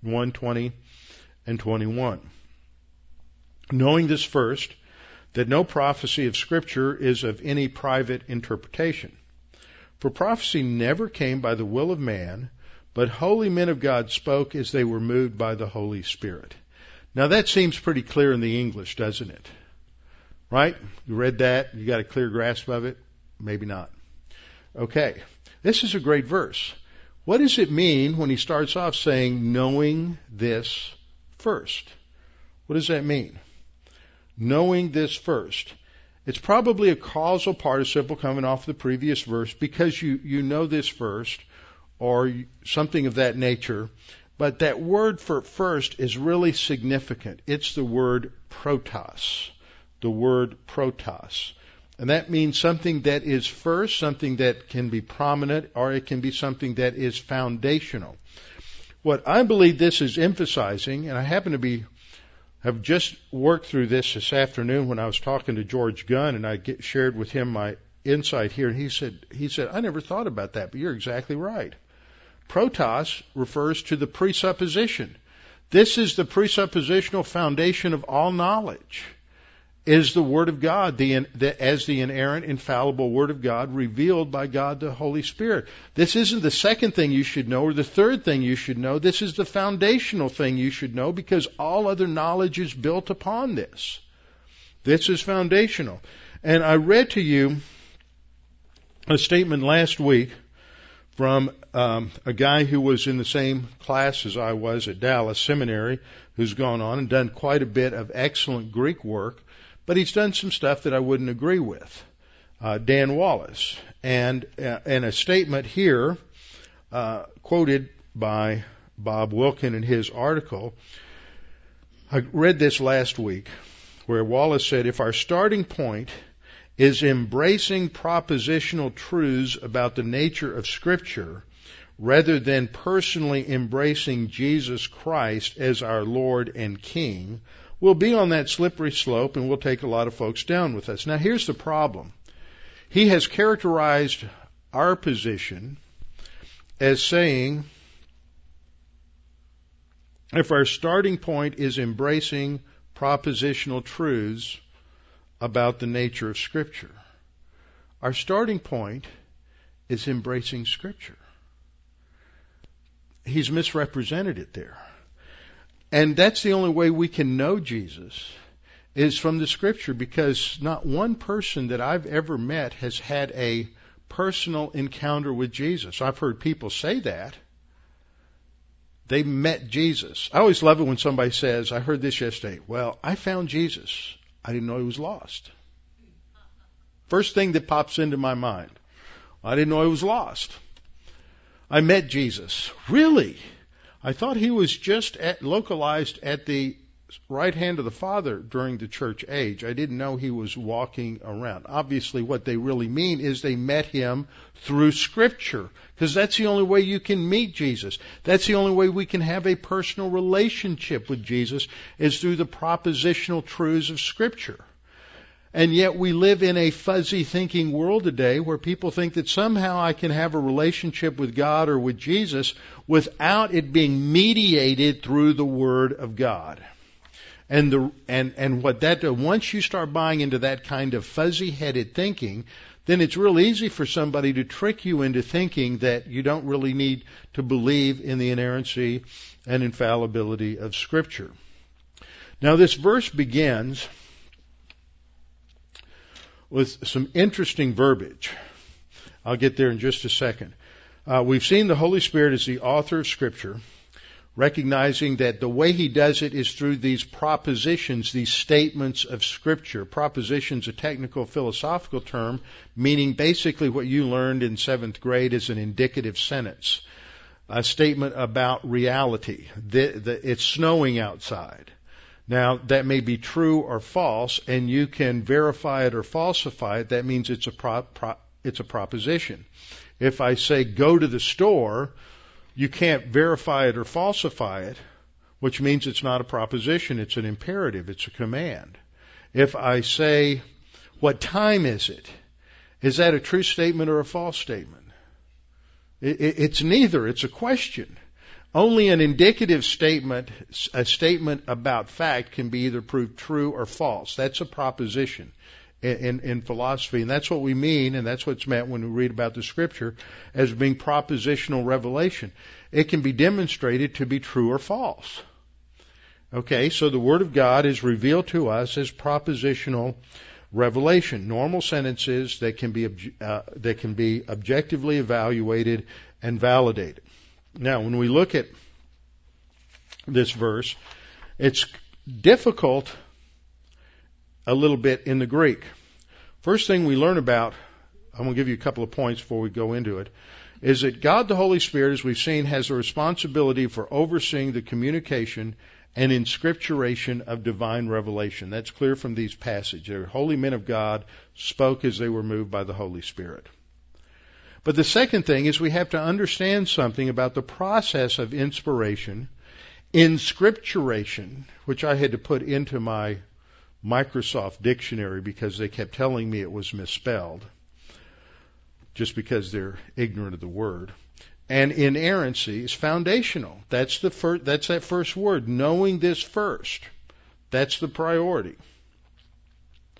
1:20 and 21. Knowing this first, that no prophecy of Scripture is of any private interpretation. For prophecy never came by the will of man, but holy men of God spoke as they were moved by the Holy Spirit. Now that seems pretty clear in the English, doesn't it? Right? You read that? You got a clear grasp of it? Maybe not. Okay. This is a great verse. What does it mean when he starts off saying, knowing this first? What does that mean? Knowing this first. It's probably a causal participle coming off the previous verse because you, you know this first or something of that nature. But that word for first is really significant. It's the word protos. The word protos. And that means something that is first, something that can be prominent, or it can be something that is foundational. What I believe this is emphasizing, and I happen to be have just worked through this this afternoon when I was talking to George Gunn and I get, shared with him my insight here and he said he said I never thought about that but you're exactly right. Protos refers to the presupposition. This is the presuppositional foundation of all knowledge is the Word of God, the, the, as the inerrant, infallible Word of God revealed by God the Holy Spirit. This isn't the second thing you should know or the third thing you should know. This is the foundational thing you should know because all other knowledge is built upon this. This is foundational. And I read to you a statement last week from um, a guy who was in the same class as I was at Dallas Seminary, who's gone on and done quite a bit of excellent Greek work, but he's done some stuff that I wouldn't agree with. Uh, Dan Wallace, and uh, and a statement here uh, quoted by Bob Wilkin in his article. I read this last week, where Wallace said, "If our starting point is embracing propositional truths about the nature of Scripture rather than personally embracing Jesus Christ as our Lord and King, we'll be on that slippery slope and we'll take a lot of folks down with us. Now here's the problem. He has characterized our position as saying, if our starting point is embracing propositional truths, about the nature of Scripture. Our starting point is embracing Scripture. He's misrepresented it there. And that's the only way we can know Jesus is from the Scripture because not one person that I've ever met has had a personal encounter with Jesus. I've heard people say that. They met Jesus. I always love it when somebody says, I heard this yesterday. Well, I found Jesus. I didn't know he was lost. First thing that pops into my mind. I didn't know he was lost. I met Jesus. Really? I thought he was just at, localized at the right hand of the Father during the church age. I didn't know he was walking around. Obviously, what they really mean is they met him through Scripture, because that's the only way you can meet Jesus. That's the only way we can have a personal relationship with Jesus is through the propositional truths of Scripture. And yet we live in a fuzzy thinking world today where people think that somehow I can have a relationship with God or with Jesus without it being mediated through the Word of God. And the and and what that once you start buying into that kind of fuzzy-headed thinking, then it's real easy for somebody to trick you into thinking that you don't really need to believe in the inerrancy and infallibility of Scripture. Now this verse begins with some interesting verbiage. I'll get there in just a second. Uh, we've seen the Holy Spirit as the author of Scripture recognizing that the way he does it is through these propositions, these statements of Scripture. Propositions, a technical philosophical term, meaning basically what you learned in seventh grade is an indicative sentence. A statement about reality. The, the, it's snowing outside. Now, that may be true or false, and you can verify it or falsify it. That means it's a, pro, pro, it's a proposition. If I say go to the store, you can't verify it or falsify it, which means it's not a proposition, it's an imperative, it's a command. If I say, what time is it? Is that a true statement or a false statement? it's neither, it's a question. Only an indicative statement, a statement about fact, can be either proved true or false. That's a proposition in, in philosophy. And that's what we mean, and that's what's meant when we read about the scripture as being propositional revelation. It can be demonstrated to be true or false. Okay, so the Word of God is revealed to us as propositional revelation, normal sentences that can be uh, that can be objectively evaluated and validated. Now, when we look at this verse, it's difficult a little bit in the Greek. First thing we learn about, I'm going to give you a couple of points before we go into it, is that God the Holy Spirit, as we've seen, has a responsibility for overseeing the communication and inscripturation of divine revelation. That's clear from these passages. The holy men of God spoke as they were moved by the Holy Spirit. But the second thing is we have to understand something about the process of inspiration, inscripturation, which I had to put into my Microsoft Dictionary because they kept telling me it was misspelled, just because they're ignorant of the word. And inerrancy is foundational. That's the that's that first word. Knowing this first. That's the priority.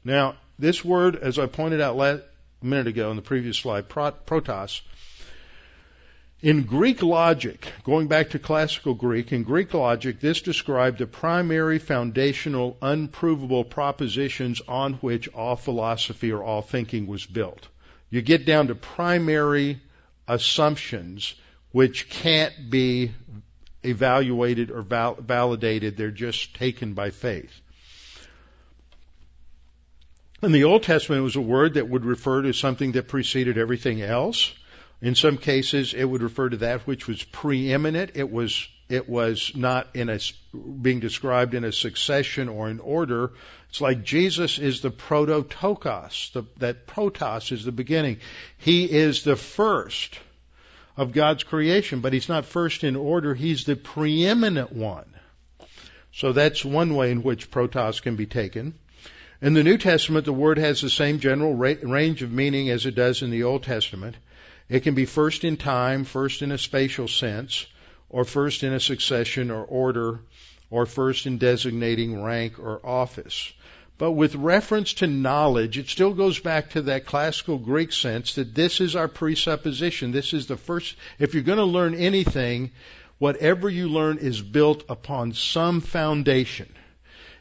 Now, this word, as I pointed out last, a minute ago in the previous slide, protos, in Greek logic, going back to classical Greek, in Greek logic, this described the primary foundational unprovable propositions on which all philosophy or all thinking was built. You get down to primary assumptions which can't be evaluated or val- validated. They're just taken by faith. In the Old Testament, it was a word that would refer to something that preceded everything else. In some cases, it would refer to that which was preeminent. It was it was not in a being described in a succession or in order. It's like Jesus is the prototokos. The, that protos is the beginning. He is the first of God's creation, but he's not first in order. He's the preeminent one. So that's one way in which protos can be taken. In the New Testament, the word has the same general range of meaning as it does in the Old Testament. It can be first in time, first in a spatial sense, or first in a succession or order, or first in designating rank or office. But with reference to knowledge, it still goes back to that classical Greek sense that this is our presupposition. This is the first, if you're going to learn anything, whatever you learn is built upon some foundation.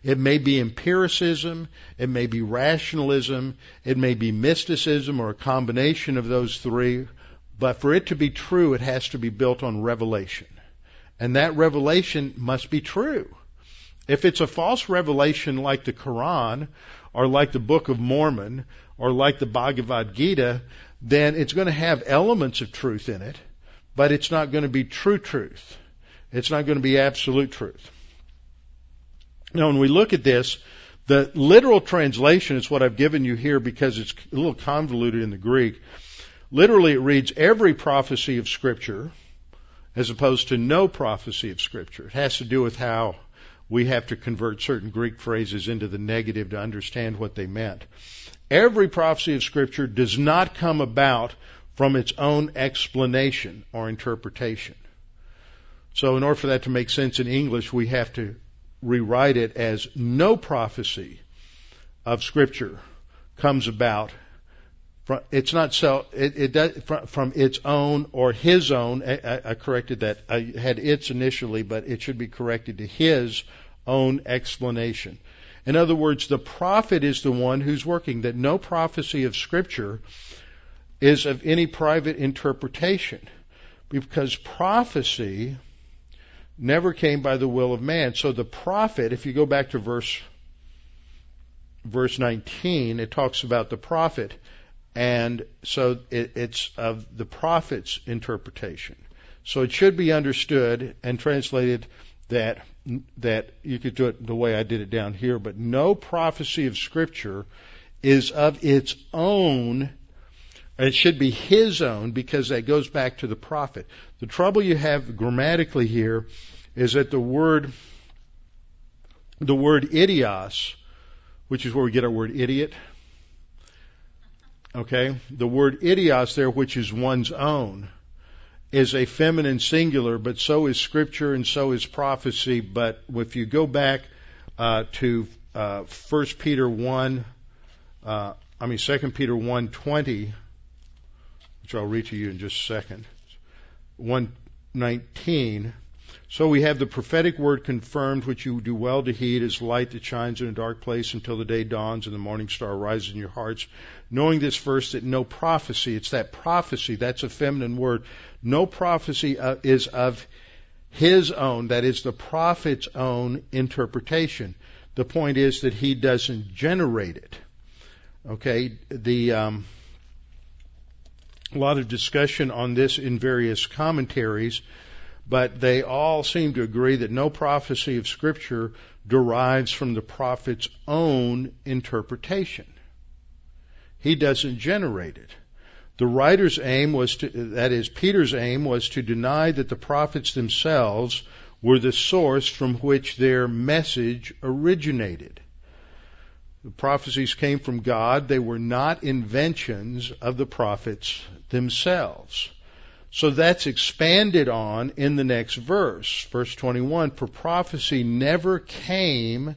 It may be empiricism, it may be rationalism, it may be mysticism or a combination of those three, but for it to be true, it has to be built on revelation. And that revelation must be true. If it's a false revelation like the Quran or like the Book of Mormon or like the Bhagavad Gita, then it's going to have elements of truth in it, but it's not going to be true truth. It's not going to be absolute truth. Now, when we look at this, the literal translation is what I've given you here because it's a little convoluted in the Greek. Literally, it reads every prophecy of Scripture as opposed to no prophecy of Scripture. It has to do with how we have to convert certain Greek phrases into the negative to understand what they meant. Every prophecy of Scripture does not come about from its own explanation or interpretation. So, in order for that to make sense in English, we have to rewrite it as no prophecy of Scripture comes about. From, it's not so. It, it does from, from, its own or his own. I, I corrected that. I had its initially, but it should be corrected to his own explanation. In other words, the prophet is the one who's working, that no prophecy of Scripture is of any private interpretation. Because prophecy never came by the will of man. So the prophet, if you go back to verse verse 19, it talks about the prophet, and so it, it's of the prophet's interpretation. So it should be understood and translated that that you could do it the way I did it down here, but no prophecy of Scripture is of its own. It should be his own because that goes back to the prophet. The trouble you have grammatically here is that the word, the word idios, which is where we get our word idiot, okay, the word idios there, which is one's own, is a feminine singular, but so is Scripture and so is prophecy. But if you go back uh, to uh, 1 Peter 1, uh, I mean 2 Peter 1.20, which I'll read to you in just a second, 119, so we have the prophetic word confirmed, which you do well to heed as light that shines in a dark place until the day dawns and the morning star rises in your hearts. Knowing this first, that no prophecy, it's that prophecy, that's a feminine word, no prophecy uh, is of his own, that is the prophet's own interpretation. The point is that he doesn't generate it. Okay, the um, a lot of discussion on this in various commentaries but they all seem to agree that no prophecy of Scripture derives from the prophet's own interpretation. He doesn't generate it. The writer's aim was to, that is, Peter's aim was to deny that the prophets themselves were the source from which their message originated. The prophecies came from God. They were not inventions of the prophets themselves. So that's expanded on in the next verse, verse 21. For prophecy never came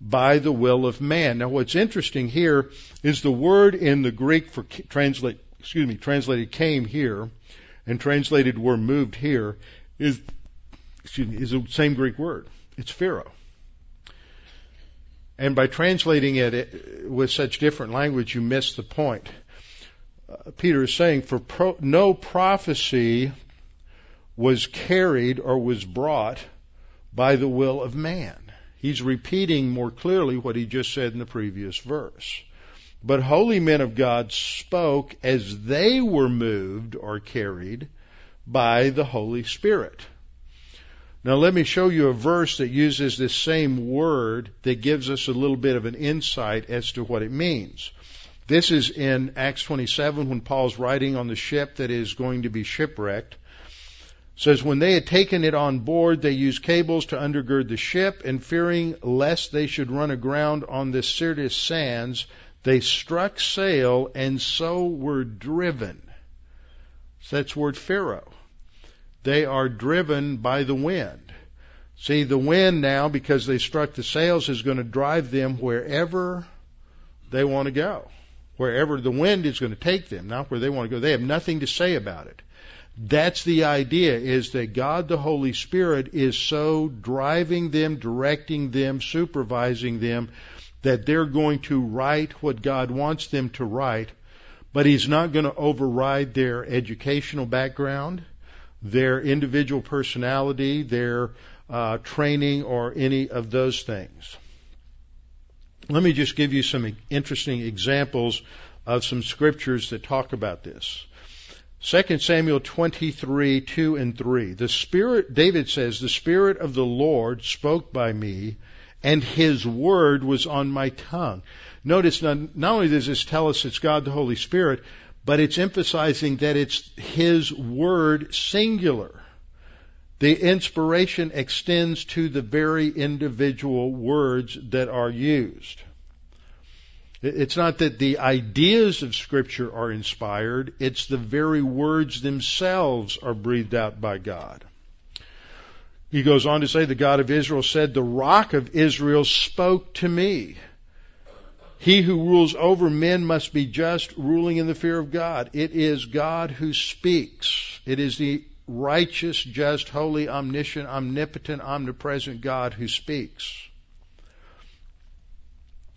by the will of man. Now what's interesting here is the word in the Greek for translate, excuse me, translated came here and translated were moved here is, excuse me, is the same Greek word. It's phero. And by translating it with such different language, you miss the point. uh, Peter is saying, for pro- no prophecy was carried or was brought by the will of man. He's repeating more clearly what he just said in the previous verse. But holy men of God spoke as they were moved or carried by the Holy Spirit. Now let me show you a verse that uses this same word that gives us a little bit of an insight as to what it means. This is in Acts 27 when Paul's writing on the ship that is going to be shipwrecked. It says, when they had taken it on board, they used cables to undergird the ship, and fearing lest they should run aground on the Syrtis sands, they struck sail and so were driven. So that's word phero they are driven by the wind. See, the wind now, because they struck the sails, is going to drive them wherever they want to go. Wherever the wind is going to take them, not where they want to go. They have nothing to say about it. That's the idea, is that God the Holy Spirit is so driving them, directing them, supervising them, that they're going to write what God wants them to write, but He's not going to override their educational background their individual personality, their uh, training, or any of those things. Let me just give you some interesting examples of some scriptures that talk about this. 2 Samuel 23, 2 and 3. The Spirit, David says, the Spirit of the Lord spoke by me, and His word was on my tongue. Notice, not, not only does this tell us it's God the Holy Spirit, but it's emphasizing that it's His Word singular. The inspiration extends to the very individual words that are used. It's not that the ideas of Scripture are inspired, it's the very words themselves are breathed out by God. He goes on to say, the God of Israel said, the rock of Israel spoke to me. He who rules over men must be just, ruling in the fear of God. It is God who speaks. It is the righteous, just, holy, omniscient, omnipotent, omnipresent God who speaks.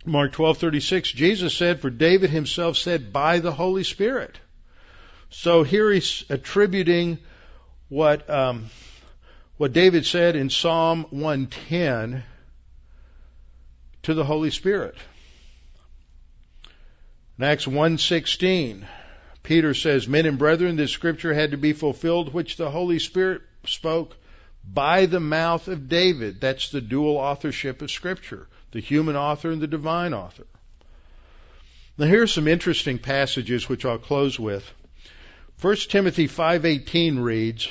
Mark 12:36 Jesus said for David himself said by the Holy Spirit. So here he's attributing what um, what David said in Psalm 110 to the Holy Spirit. In Acts 1.16, Peter says, Men and brethren, this scripture had to be fulfilled, which the Holy Spirit spoke by the mouth of David. That's the dual authorship of scripture, the human author and the divine author. Now here are some interesting passages which I'll close with. 1 Timothy 5:18 reads,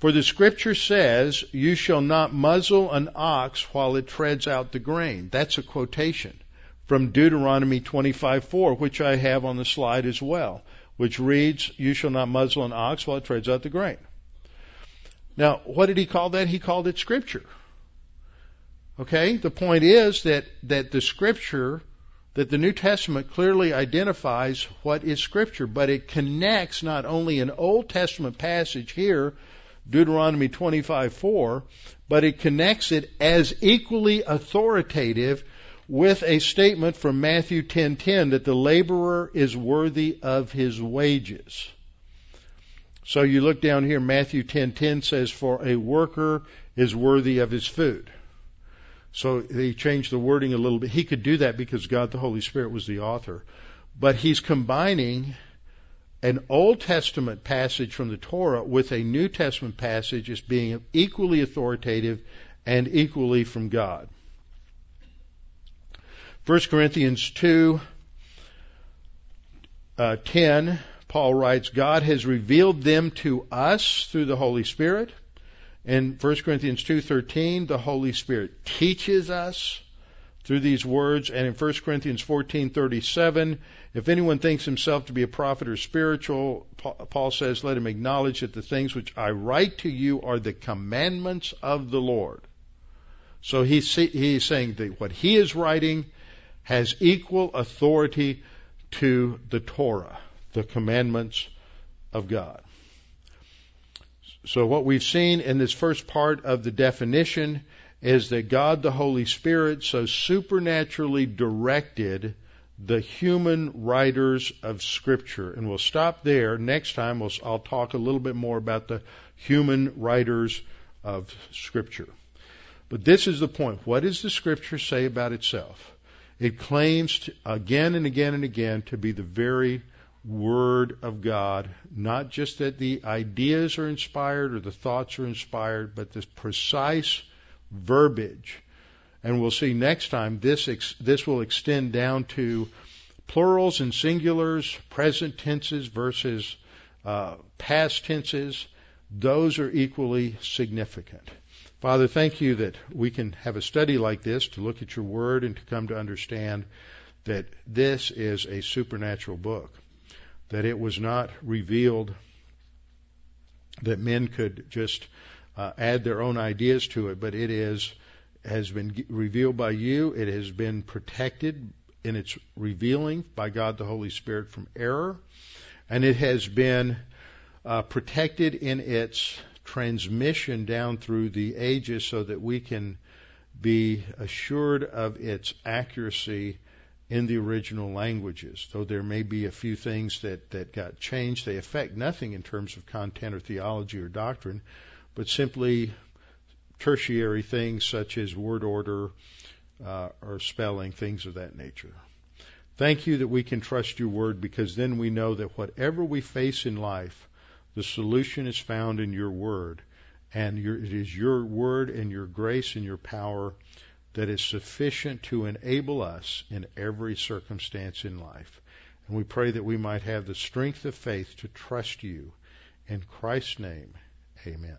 "For the scripture says, you shall not muzzle an ox while it treads out the grain." That's a quotation from Deuteronomy 25:4, which I have on the slide as well, which reads, "You shall not muzzle an ox while it treads out the grain." Now, what did he call that? He called it scripture. Okay? The point is that that the scripture that the New Testament clearly identifies what is scripture, but it connects not only an Old Testament passage here, Deuteronomy 25:4, but it connects it as equally authoritative with a statement from Matthew 10:10 that the laborer is worthy of his wages. So you look down here Matthew 10:10 says for a worker is worthy of his food. So they changed the wording a little bit. He could do that because God the Holy Spirit was the author. But he's combining an Old Testament passage from the Torah with a New Testament passage as being equally authoritative and equally from God. 1 Corinthians 2 uh, 10, Paul writes, God has revealed them to us through the Holy Spirit. In 1 Corinthians 2.13, the Holy Spirit teaches us through these words. And in 1 Corinthians 14.37, if anyone thinks himself to be a prophet or spiritual, Paul says, let him acknowledge that the things which I write to you are the commandments of the Lord. So he's, he's saying that what he is writing has equal authority to the Torah, the commandments of God. So what we've seen in this first part of the definition is that God the Holy Spirit so supernaturally directed the human writers of Scripture. And we'll stop there. Next time we'll, I'll talk a little bit more about the human writers of Scripture. But this is the point. What does the Scripture say about itself? It claims to, again and again and again to be the very Word of God, not just that the ideas are inspired or the thoughts are inspired, but the precise verbiage. And we'll see next time this ex- this will extend down to plurals and singulars, present tenses versus uh, past tenses. Those are equally significant. Father, thank you that we can have a study like this to look at your word and to come to understand that this is a supernatural book that it was not revealed that men could just uh, add their own ideas to it, but it is has been revealed by you. It has been protected in its revealing by God the Holy Spirit from error, and it has been uh, protected in its transmission down through the ages so that we can be assured of its accuracy in the original languages. Though there may be a few things that, that got changed, they affect nothing in terms of content or theology or doctrine, but simply tertiary things such as word order uh, or spelling, things of that nature. Thank you that we can trust your word because then we know that whatever we face in life, the solution is found in your word. And your, it is your word and your grace and your power that is sufficient to enable us in every circumstance in life. And we pray that we might have the strength of faith to trust you. In Christ's name, amen.